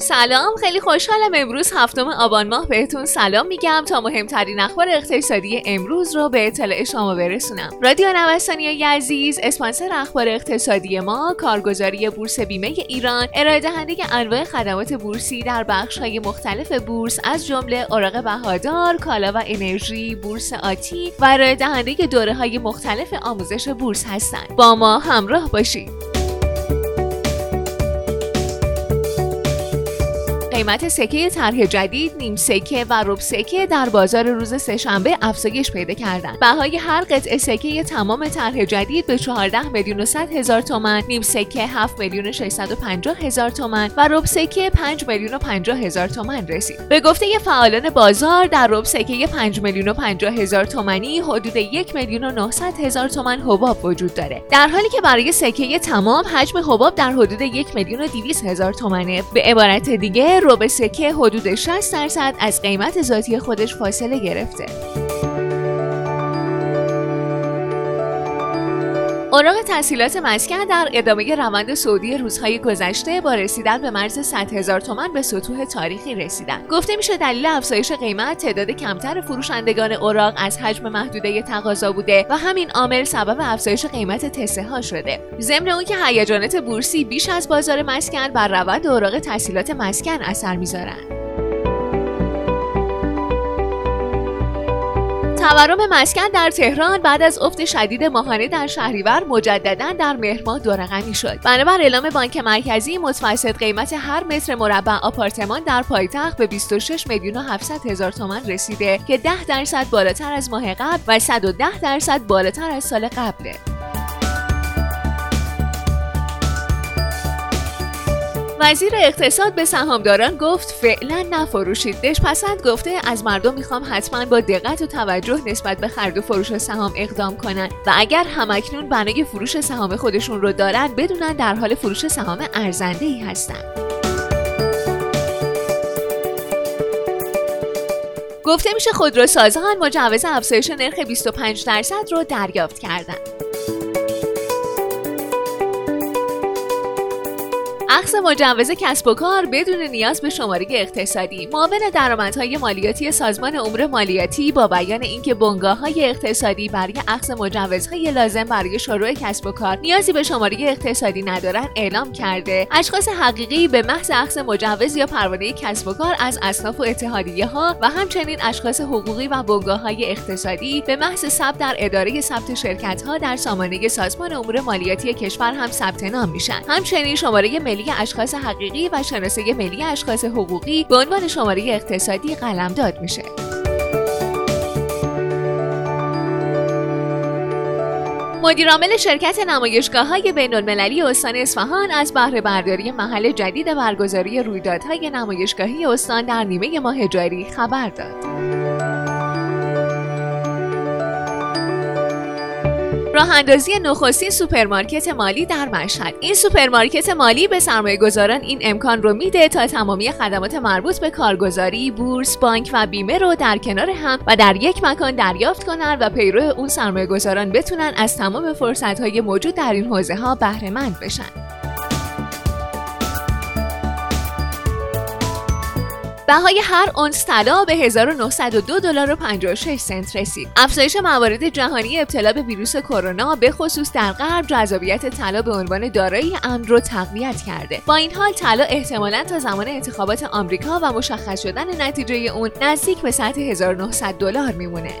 سلام خیلی خوشحالم امروز هفتم آبان ماه بهتون سلام میگم تا مهمترین اخبار اقتصادی امروز رو به اطلاع شما برسونم. رادیو نوستانی عزیز اسپانسر اخبار اقتصادی ما کارگزاری بورس بیمه ایران ارائه دهنده انواع خدمات بورسی در بخش های مختلف بورس از جمله اوراق بهادار کالا و انرژی بورس آتی و ارائه دهنده دوره های مختلف آموزش بورس هستند. با ما همراه باشید. قیمت سکه طرح جدید نیم سکه و رب سکه در بازار روز سهشنبه افزایش پیدا کردند. بهای هر قطعه سکه تمام طرح جدید به 14 میلیون و 100 هزار تومان، نیم سکه 7 میلیون و 650 هزار تومان و رب سکه 5 میلیون و 50 هزار تومان رسید. به گفته فعالان بازار در رب سکه 5 میلیون و 50 هزار تومانی حدود 1 میلیون و 900 هزار تومان حباب وجود داره. در حالی که برای سکه تمام حجم حباب در حدود 1 میلیون و 200 هزار تومانه. به عبارت دیگه رب سکه حدود 60 درصد از قیمت ذاتی خودش فاصله گرفته. اوراق تحصیلات مسکن در ادامه روند سعودی روزهای گذشته با رسیدن به مرز 100 هزار تومن به سطوح تاریخی رسیدن. گفته میشه دلیل افزایش قیمت تعداد کمتر فروشندگان اوراق از حجم محدوده تقاضا بوده و همین عامل سبب افزایش قیمت تسه ها شده. ضمن اون که هیجانات بورسی بیش از بازار مسکن بر روند اوراق تحصیلات مسکن اثر می‌ذارن. تورم مسکن در تهران بعد از افت شدید ماهانه در شهریور مجددا در مهر ماه دو رقمی شد. بنابر اعلام بانک مرکزی متوسط قیمت هر متر مربع آپارتمان در پایتخت به 26 میلیون و 700 هزار تومان رسیده که 10 درصد بالاتر از ماه قبل و 110 درصد بالاتر از سال قبله. وزیر اقتصاد به سهامداران گفت فعلا نفروشید. دش پسند گفته از مردم می‌خوام حتما با دقت و توجه نسبت به خرید و فروش سهام اقدام کنند و اگر همکنون بنای فروش سهام خودشون رو دارن بدونن در حال فروش سهام ارزنده ای هستن. گفته میشه خودروسازان مجوز افزایش نرخ 25 درصد رو دریافت کردند. اخذ مجوز کسب و کار بدون نیاز به شماره اقتصادی. معاون درآمدهای مالیاتی سازمان امور مالیاتی با بیان اینکه بنگاه های اقتصادی برای اخذ مجوزهای لازم برای شروع کسب و کار نیازی به شماره اقتصادی ندارند اعلام کرده. اشخاص حقیقی به محض اخذ مجوز یا پروانه کسب و کار از اصناف و اتحادیه ها و همچنین اشخاص حقوقی و بنگاه های اقتصادی به محض ثبت در اداره ثبت شرکت ها در سامانه سازمان امور مالیاتی کشور هم ثبت نام میشن. همچنین شماره ملی اشخاص حقیقی و شناسه ملی اشخاص حقوقی به عنوان شماره اقتصادی قلمداد میشه. مدیرعامل شرکت نمایشگاه های بین المللی استان اصفهان از بهره برداری محل جدید برگزاری رویدادهای نمایشگاهی استان در نیمه ماه جاری خبر داد. راه اندازی نخستین سوپرمارکت مالی در مشهد. این سوپرمارکت مالی به سرمایه گذاران این امکان رو میده تا تمامی خدمات مربوط به کارگزاری بورس بانک و بیمه رو در کنار هم و در یک مکان دریافت کنند و پیرو اون سرمایه گذاران بتونن از تمام فرصت های موجود در این حوزه ها بهره مند بشن. بهای هر اونس طلا به 1902 دلار و 56 سنت رسید. افزایش موارد جهانی ابتلا به ویروس کرونا به خصوص در غرب جذابیت طلا به عنوان دارایی امن رو تقویت کرده. با این حال طلا احتمالا تا زمان انتخابات آمریکا و مشخص شدن نتیجه اون نزدیک به سطح 1900 دلار میمونه.